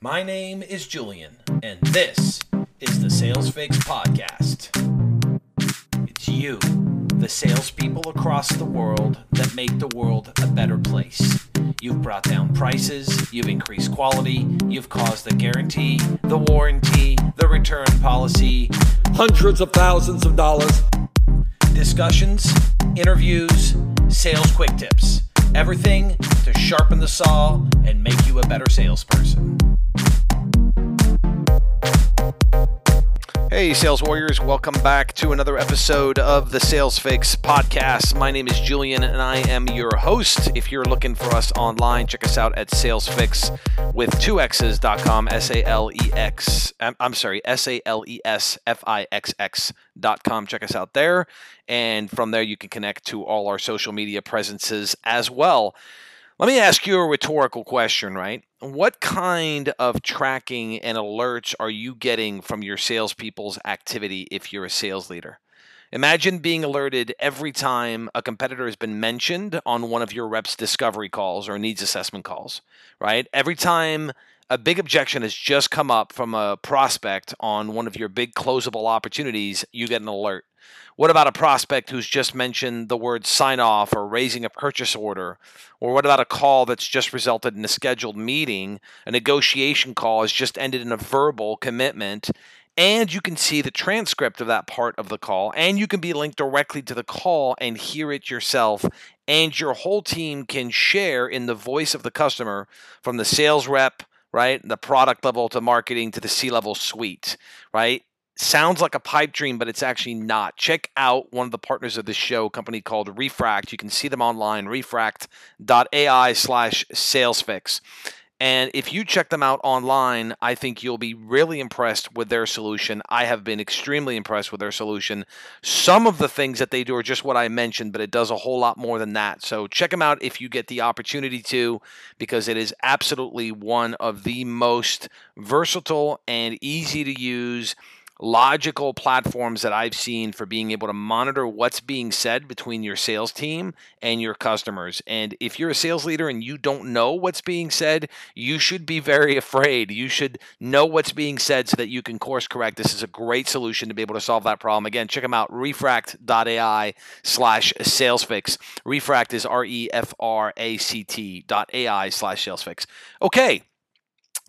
My name is Julian, and this is the Sales Fix Podcast. It's you, the salespeople across the world that make the world a better place. You've brought down prices, you've increased quality, you've caused the guarantee, the warranty, the return policy, hundreds of thousands of dollars. discussions, interviews, sales quick tips. Everything to sharpen the saw and make you a better salesperson. Hey, sales warriors, welcome back to another episode of the Sales Fix podcast. My name is Julian and I am your host. If you're looking for us online, check us out at salesfix with two X's.com, S A L E X, I'm I'm sorry, S A L E S F I X X.com. Check us out there. And from there, you can connect to all our social media presences as well. Let me ask you a rhetorical question, right? What kind of tracking and alerts are you getting from your salespeople's activity if you're a sales leader? Imagine being alerted every time a competitor has been mentioned on one of your reps' discovery calls or needs assessment calls, right? Every time a big objection has just come up from a prospect on one of your big closable opportunities, you get an alert. What about a prospect who's just mentioned the word sign off or raising a purchase order? Or what about a call that's just resulted in a scheduled meeting? A negotiation call has just ended in a verbal commitment. And you can see the transcript of that part of the call, and you can be linked directly to the call and hear it yourself. And your whole team can share in the voice of the customer from the sales rep, right? The product level to marketing to the C level suite, right? sounds like a pipe dream, but it's actually not. Check out one of the partners of this show, a company called Refract. You can see them online, refract.ai slash salesfix. And if you check them out online, I think you'll be really impressed with their solution. I have been extremely impressed with their solution. Some of the things that they do are just what I mentioned, but it does a whole lot more than that. So check them out if you get the opportunity to, because it is absolutely one of the most versatile and easy to use logical platforms that I've seen for being able to monitor what's being said between your sales team and your customers. And if you're a sales leader and you don't know what's being said, you should be very afraid. You should know what's being said so that you can course correct. This is a great solution to be able to solve that problem. Again, check them out, refract.ai slash salesfix. Refract is R-E-F-R-A-C-T dot AI slash salesfix. Okay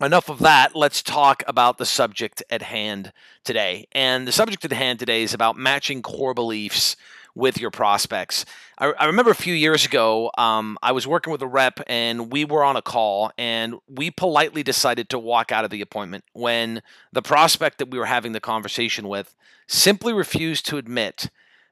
enough of that. Let's talk about the subject at hand today. And the subject at hand today is about matching core beliefs with your prospects. I, I remember a few years ago, um, I was working with a rep and we were on a call and we politely decided to walk out of the appointment when the prospect that we were having the conversation with simply refused to admit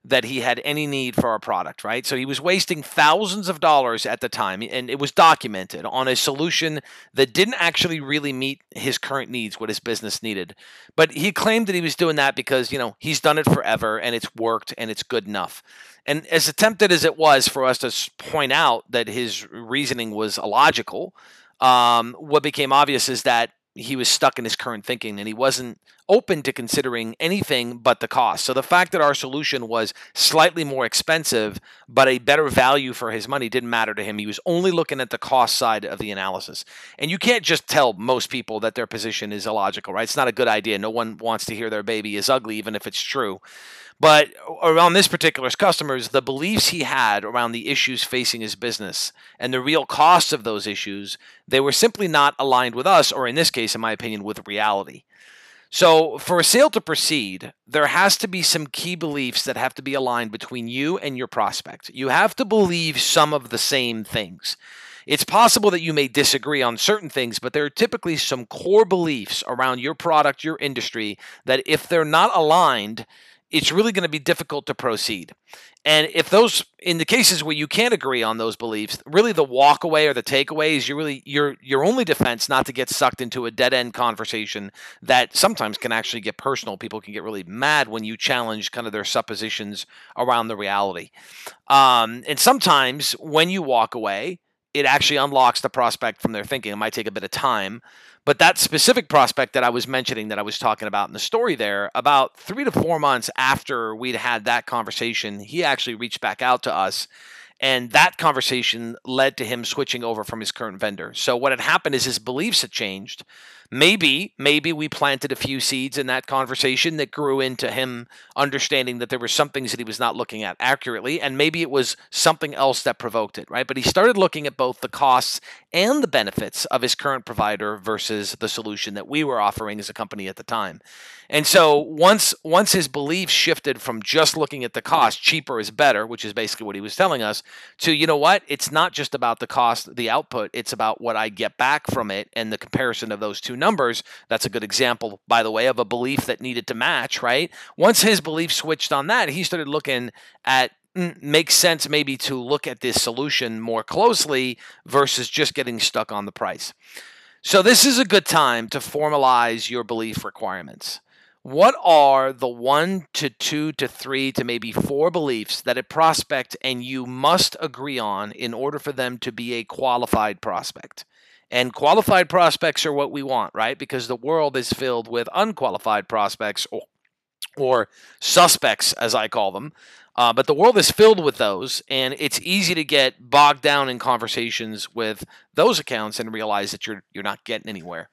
that he had any need for our product, right? So he was wasting thousands of dollars at the time, and it was documented on a solution that didn't actually really meet his current needs, what his business needed. But he claimed that he was doing that because, you know, he's done it forever and it's worked and it's good enough. And as attempted as it was for us to point out that his reasoning was illogical, um, what became obvious is that he was stuck in his current thinking and he wasn't open to considering anything but the cost. So the fact that our solution was slightly more expensive but a better value for his money didn't matter to him. He was only looking at the cost side of the analysis. And you can't just tell most people that their position is illogical, right? It's not a good idea. No one wants to hear their baby is ugly even if it's true. But around this particular customers, the beliefs he had around the issues facing his business and the real costs of those issues, they were simply not aligned with us, or in this case, in my opinion, with reality. So, for a sale to proceed, there has to be some key beliefs that have to be aligned between you and your prospect. You have to believe some of the same things. It's possible that you may disagree on certain things, but there are typically some core beliefs around your product, your industry, that if they're not aligned, it's really going to be difficult to proceed. And if those, in the cases where you can't agree on those beliefs, really the walk away or the takeaway is you really your your only defense not to get sucked into a dead end conversation that sometimes can actually get personal. People can get really mad when you challenge kind of their suppositions around the reality. Um, and sometimes when you walk away, it actually unlocks the prospect from their thinking. It might take a bit of time, but that specific prospect that I was mentioning, that I was talking about in the story there, about three to four months after we'd had that conversation, he actually reached back out to us And that conversation led to him switching over from his current vendor. So what had happened is his beliefs had changed. Maybe, maybe we planted a few seeds in that conversation that grew into him understanding that there were some things that he was not looking at accurately, and maybe it was something else that provoked it, right? But he started looking at both the costs and the benefits of his current provider versus the solution that we were offering as a company at the time. And so once once his beliefs shifted from just looking at the cost, cheaper is better, which is basically what he was telling us, to you know what, it's not just about the cost, the output, it's about what I get back from it and the comparison of those two numbers. That's a good example, by the way, of a belief that needed to match, right? Once his belief switched on that, he started looking at mm, makes sense maybe to look at this solution more closely versus just getting stuck on the price. So this is a good time to formalize your belief requirements. What are the one to two to three to maybe four beliefs that a prospect and you must agree on in order for them to be a qualified prospect? And qualified prospects are what we want, right? Because the world is filled with unqualified prospects or, or suspects, as I call them. Uh, but the world is filled with those, and it's easy to get bogged down in conversations with those accounts and realize that you're you're not getting anywhere.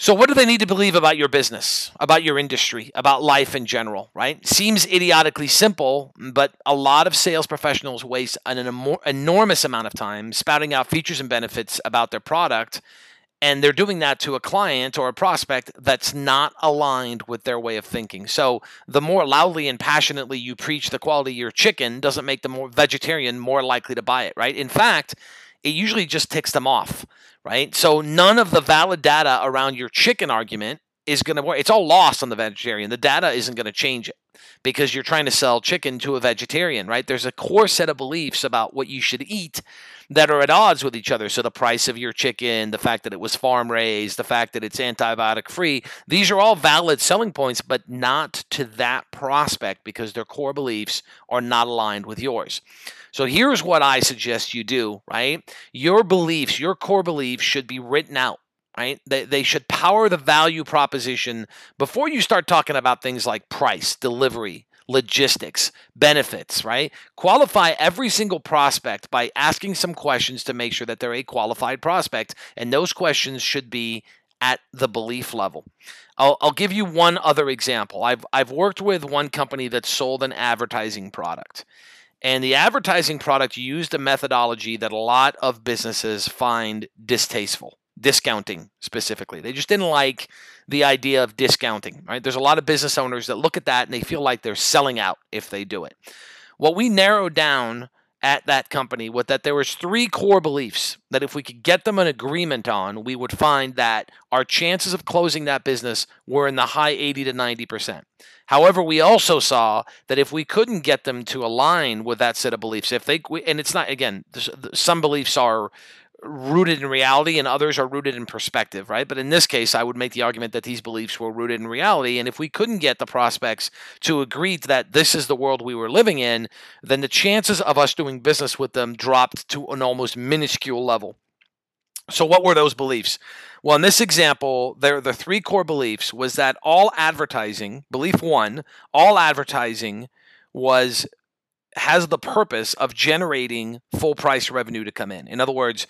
So, what do they need to believe about your business, about your industry, about life in general, right? Seems idiotically simple, but a lot of sales professionals waste an, enormous amount of time spouting out features and benefits about their product. And they're doing that to a client or a prospect that's not aligned with their way of thinking. So, the more loudly and passionately you preach the quality of your chicken doesn't make the more vegetarian more likely to buy it, right? In fact, it usually just ticks them off, right? So none of the valid data around your chicken argument is going to work. It's all lost on the vegetarian. The data isn't going to change it because you're trying to sell chicken to a vegetarian, right? There's a core set of beliefs about what you should eat that are at odds with each other. So the price of your chicken, the fact that it was farm raised, the fact that it's antibiotic free, these are all valid selling points, but not to that prospect because their core beliefs are not aligned with yours. So here's what I suggest you do, right? Your beliefs, your core beliefs should be written out, right? They, they should power the value proposition before you start talking about things like price, delivery, logistics, benefits, right? Qualify every single prospect by asking some questions to make sure that they're a qualified prospect. And those questions should be at the belief level. I'll, I'll give you one other example. I've, I've worked with one company that sold an advertising product. And the advertising product used a methodology that a lot of businesses find distasteful, discounting specifically. They just didn't like the idea of discounting, right? There's a lot of business owners that look at that and they feel like they're selling out if they do it. What we narrowed down at that company was that there was three core beliefs that if we could get them an agreement on, we would find that our chances of closing that business were in the high 80 to 90%. However, we also saw that if we couldn't get them to align with that set of beliefs, if they and it's not again, some beliefs are rooted in reality and others are rooted in perspective, right? But in this case, I would make the argument that these beliefs were rooted in reality. And if we couldn't get the prospects to agree that this is the world we were living in, then the chances of us doing business with them dropped to an almost minuscule level. So, what were those beliefs? Well, in this example, there the three core beliefs was that all advertising, belief one, all advertising was has the purpose of generating full price revenue to come in. In other words,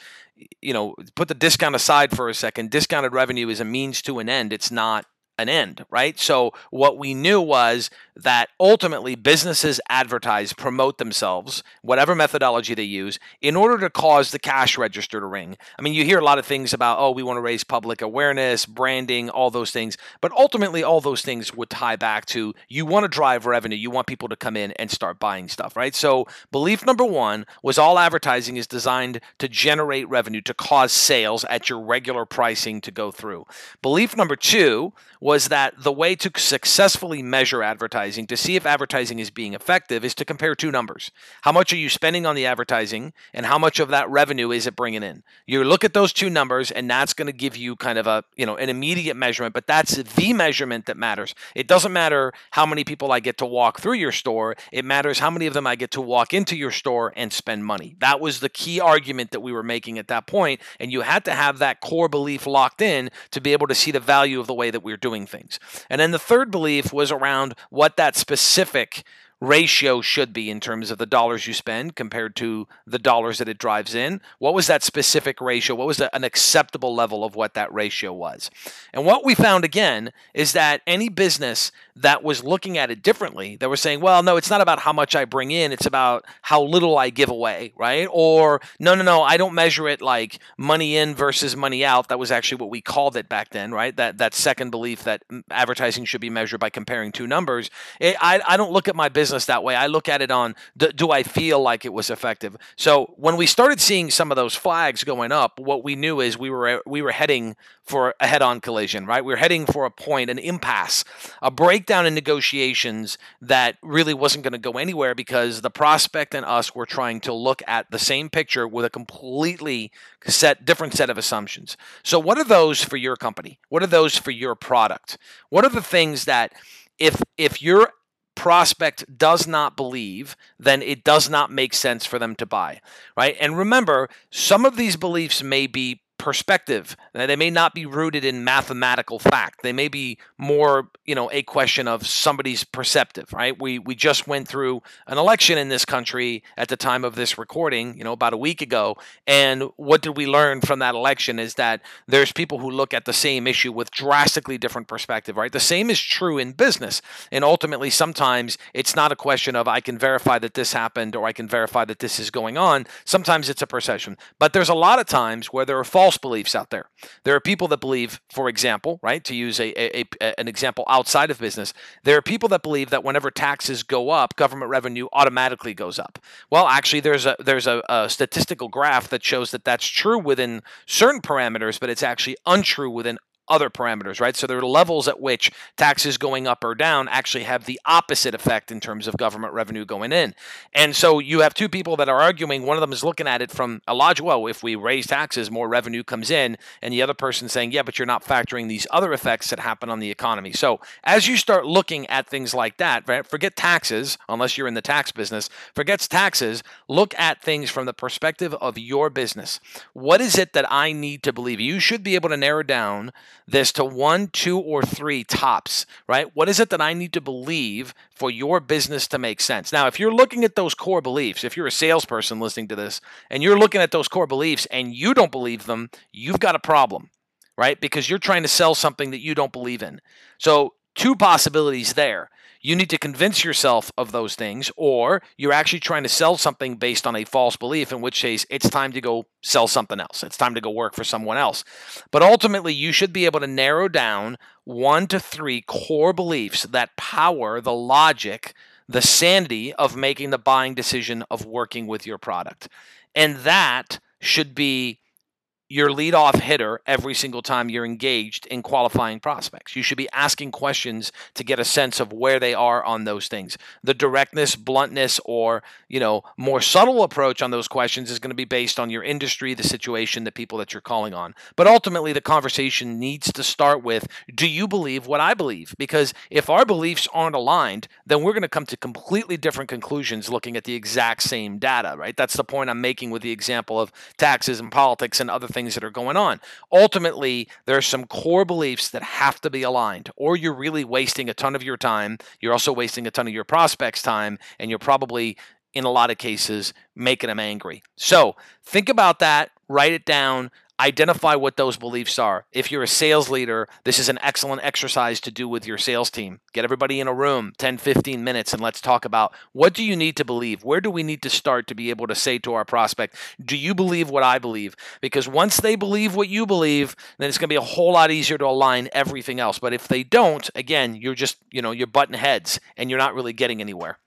you know, put the discount aside for a second. Discounted revenue is a means to an end. It's not an end, right? So what we knew was that ultimately businesses advertise, promote themselves, whatever methodology they use, in order to cause the cash register to ring. I mean, you hear a lot of things about, oh, we want to raise public awareness, branding, all those things. But ultimately, all those things would tie back to you want to drive revenue. You want people to come in and start buying stuff, right? So, belief number one was all advertising is designed to generate revenue, to cause sales at your regular pricing to go through. Belief number two was that the way to successfully measure advertising, to see if advertising is being effective, is to compare two numbers. How much are you spending on the advertising, and how much of that revenue is it bringing in? You look at those two numbers, and that's going to give you kind of a you know an immediate measurement. But that's the measurement that matters. It doesn't matter how many people I get to walk through your store. It matters how many of them I get to walk into your store and spend money. That was the key argument that we were making at that point, and you had to have that core belief locked in to be able to see the value of the way that we we're doing things. And then the third belief was around what that specific ratio should be in terms of the dollars you spend compared to the dollars that it drives in. What was that specific ratio? What was an acceptable level of what that ratio was? And what we found again is that any business that was looking at it differently, that was saying, well, no, it's not about how much I bring in, it's about how little I give away, right? Or no, no, no, I don't measure it like money in versus money out. That was actually what we called it back then, right? That that second belief that advertising should be measured by comparing two numbers. It, I, I don't look at my business that way. I look at it on do, do I feel like it was effective? So when we started seeing some of those flags going up, what we knew is we were we were heading for a head-on collision, right? We we're heading for a point, an impasse, a breakdown in negotiations that really wasn't going to go anywhere because the prospect and us were trying to look at the same picture with a completely set different set of assumptions. So what are those for your company? What are those for your product? What are the things that if if your prospect does not believe, then it does not make sense for them to buy, right? And remember, some of these beliefs may be perspective. They may not be rooted in mathematical fact. They may be more, you know, a question of somebody's perceptive, right? We we just went through an election in this country at the time of this recording, you know, about a week ago, and what did we learn from that election is that there's people who look at the same issue with drastically different perspective, right? The same is true in business. And ultimately sometimes it's not a question of I can verify that this happened or I can verify that this is going on. Sometimes it's a perception. But there's a lot of times where there are false false beliefs out there. There are people that believe, for example, right, to use a, a, a, an example outside of business, there are people that believe that whenever taxes go up, government revenue automatically goes up. Well, actually, there's a there's a, a statistical graph that shows that that's true within certain parameters, but it's actually untrue within other parameters, right? So there are levels at which taxes going up or down actually have the opposite effect in terms of government revenue going in. And so you have two people that are arguing. One of them is looking at it from a logic, well, if we raise taxes, more revenue comes in. And the other person saying, yeah, but you're not factoring these other effects that happen on the economy. So as you start looking at things like that, right, forget taxes, unless you're in the tax business, forgets taxes, look at things from the perspective of your business. What is it that I need to believe? You should be able to narrow down this to one, two, or three tops, right? What is it that I need to believe for your business to make sense? Now, if you're looking at those core beliefs, if you're a salesperson listening to this and you're looking at those core beliefs and you don't believe them, you've got a problem, right? Because you're trying to sell something that you don't believe in. So, two possibilities there you need to convince yourself of those things, or you're actually trying to sell something based on a false belief, in which case it's time to go sell something else. It's time to go work for someone else. But ultimately, you should be able to narrow down one to three core beliefs that power the logic, the sanity of making the buying decision of working with your product. And that should be your leadoff hitter every single time you're engaged in qualifying prospects. You should be asking questions to get a sense of where they are on those things. The directness, bluntness, or you know more subtle approach on those questions is going to be based on your industry, the situation, the people that you're calling on. But ultimately, the conversation needs to start with: Do you believe what I believe? Because if our beliefs aren't aligned, then we're going to come to completely different conclusions looking at the exact same data. Right? That's the point I'm making with the example of taxes and politics and other things things that are going on. Ultimately, there are some core beliefs that have to be aligned, or you're really wasting a ton of your time. You're also wasting a ton of your prospects' time, and you're probably in a lot of cases making them angry. So think about that, write it down identify what those beliefs are. If you're a sales leader, this is an excellent exercise to do with your sales team. Get everybody in a room, 10, 15 minutes, and let's talk about what do you need to believe? Where do we need to start to be able to say to our prospect, do you believe what I believe? Because once they believe what you believe, then it's going to be a whole lot easier to align everything else. But if they don't, again, you're just, you know, you're butting heads and you're not really getting anywhere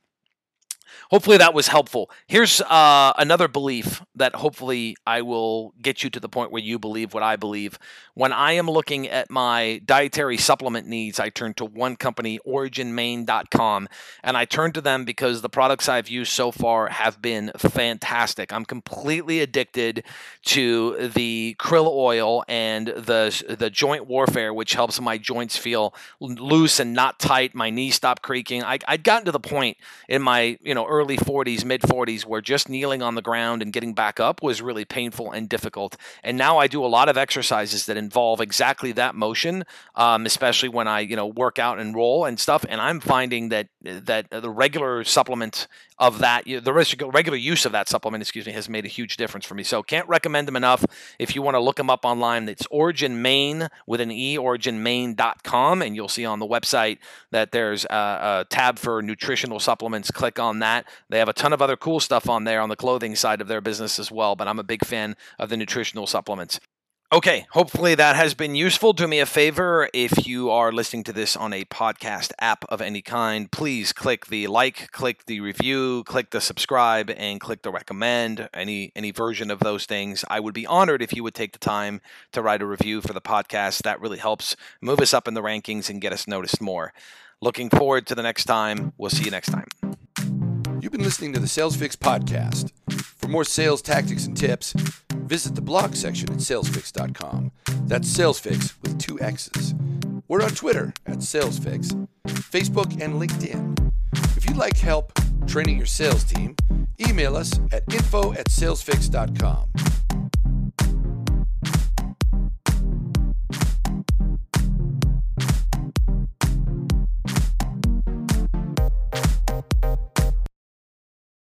hopefully that was helpful. Here's uh, another belief that hopefully I will get you to the point where you believe what I believe. When I am looking at my dietary supplement needs, I turn to one company, originmaine.com, and I turn to them because the products I've used so far have been fantastic. I'm completely addicted to the krill oil and the the joint warfare, which helps my joints feel loose and not tight. My knees stop creaking. I, I'd gotten to the point in my you know early early 40s, mid 40s, where just kneeling on the ground and getting back up was really painful and difficult. And now I do a lot of exercises that involve exactly that motion, um, especially when I, you know, work out and roll and stuff. And I'm finding that that the regular supplement of that, the regular use of that supplement, excuse me, has made a huge difference for me. So can't recommend them enough. If you want to look them up online, it's Origin Maine with an E, originmaine.com, and you'll see on the website that there's a, a tab for nutritional supplements. Click on that. They have a ton of other cool stuff on there on the clothing side of their business as well, but I'm a big fan of the nutritional supplements. Okay, hopefully that has been useful. Do me a favor if you are listening to this on a podcast app of any kind, please click the like, click the review, click the subscribe, and click the recommend. Any any version of those things. I would be honored if you would take the time to write a review for the podcast. That really helps move us up in the rankings and get us noticed more. Looking forward to the next time. We'll see you next time. You've been listening to the Sales Fix podcast. For more sales tactics and tips, visit the blog section at salesfix.com. That's salesfix with two X's. We're on Twitter at salesfix, Facebook, and LinkedIn. If you'd like help training your sales team, email us at info at salesfix.com.